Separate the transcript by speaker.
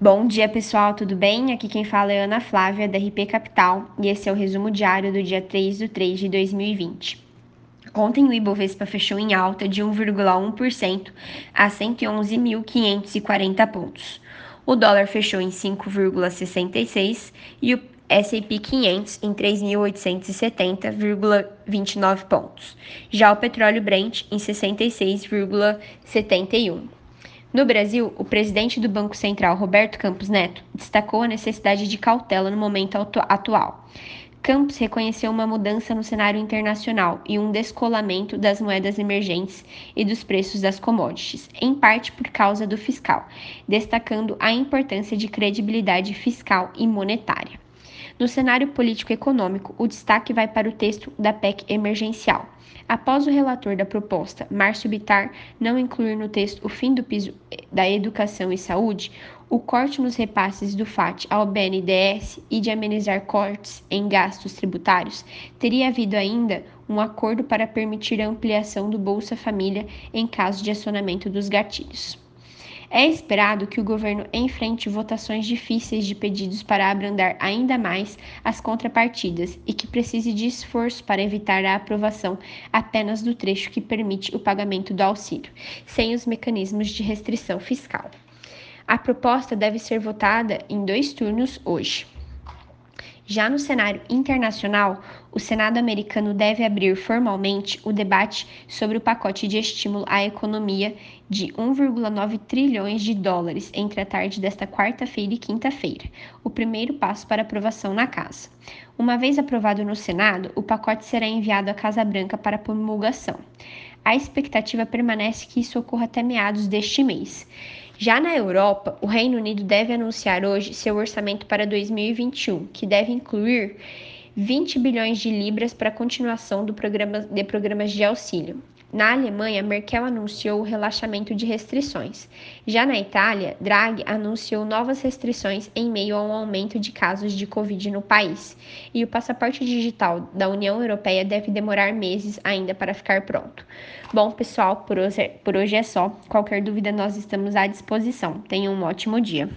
Speaker 1: Bom dia, pessoal, tudo bem? Aqui quem fala é Ana Flávia, da RP Capital, e esse é o resumo diário do dia 3 de 3 de 2020. Ontem o Ibovespa fechou em alta de 1,1% a 111.540 pontos. O dólar fechou em 5,66 e o S&P 500 em 3.870,29 pontos. Já o petróleo Brent em 66,71. No Brasil, o presidente do Banco Central, Roberto Campos Neto, destacou a necessidade de cautela no momento atual. Campos reconheceu uma mudança no cenário internacional e um descolamento das moedas emergentes e dos preços das commodities, em parte por causa do fiscal, destacando a importância de credibilidade fiscal e monetária. No cenário político-econômico, o destaque vai para o texto da PEC emergencial. Após o relator da proposta, Márcio Bitar, não incluir no texto o fim do piso da educação e saúde, o corte nos repasses do FAT ao BNDES e de amenizar cortes em gastos tributários, teria havido ainda um acordo para permitir a ampliação do Bolsa Família em caso de acionamento dos gatilhos. É esperado que o governo enfrente votações difíceis de pedidos para abrandar ainda mais as contrapartidas e que precise de esforço para evitar a aprovação apenas do trecho que permite o pagamento do auxílio, sem os mecanismos de restrição fiscal. A proposta deve ser votada em dois turnos hoje. Já no cenário internacional, o Senado americano deve abrir formalmente o debate sobre o pacote de estímulo à economia de 1,9 trilhões de dólares entre a tarde desta quarta-feira e quinta-feira, o primeiro passo para aprovação na Casa. Uma vez aprovado no Senado, o pacote será enviado à Casa Branca para promulgação. A expectativa permanece que isso ocorra até meados deste mês. Já na Europa, o Reino Unido deve anunciar hoje seu orçamento para 2021, que deve incluir 20 bilhões de libras para a continuação do programa, de programas de auxílio. Na Alemanha, Merkel anunciou o relaxamento de restrições. Já na Itália, Draghi anunciou novas restrições em meio a um aumento de casos de Covid no país. E o passaporte digital da União Europeia deve demorar meses ainda para ficar pronto. Bom, pessoal, por hoje, hoje é só. Qualquer dúvida, nós estamos à disposição. Tenham um ótimo dia.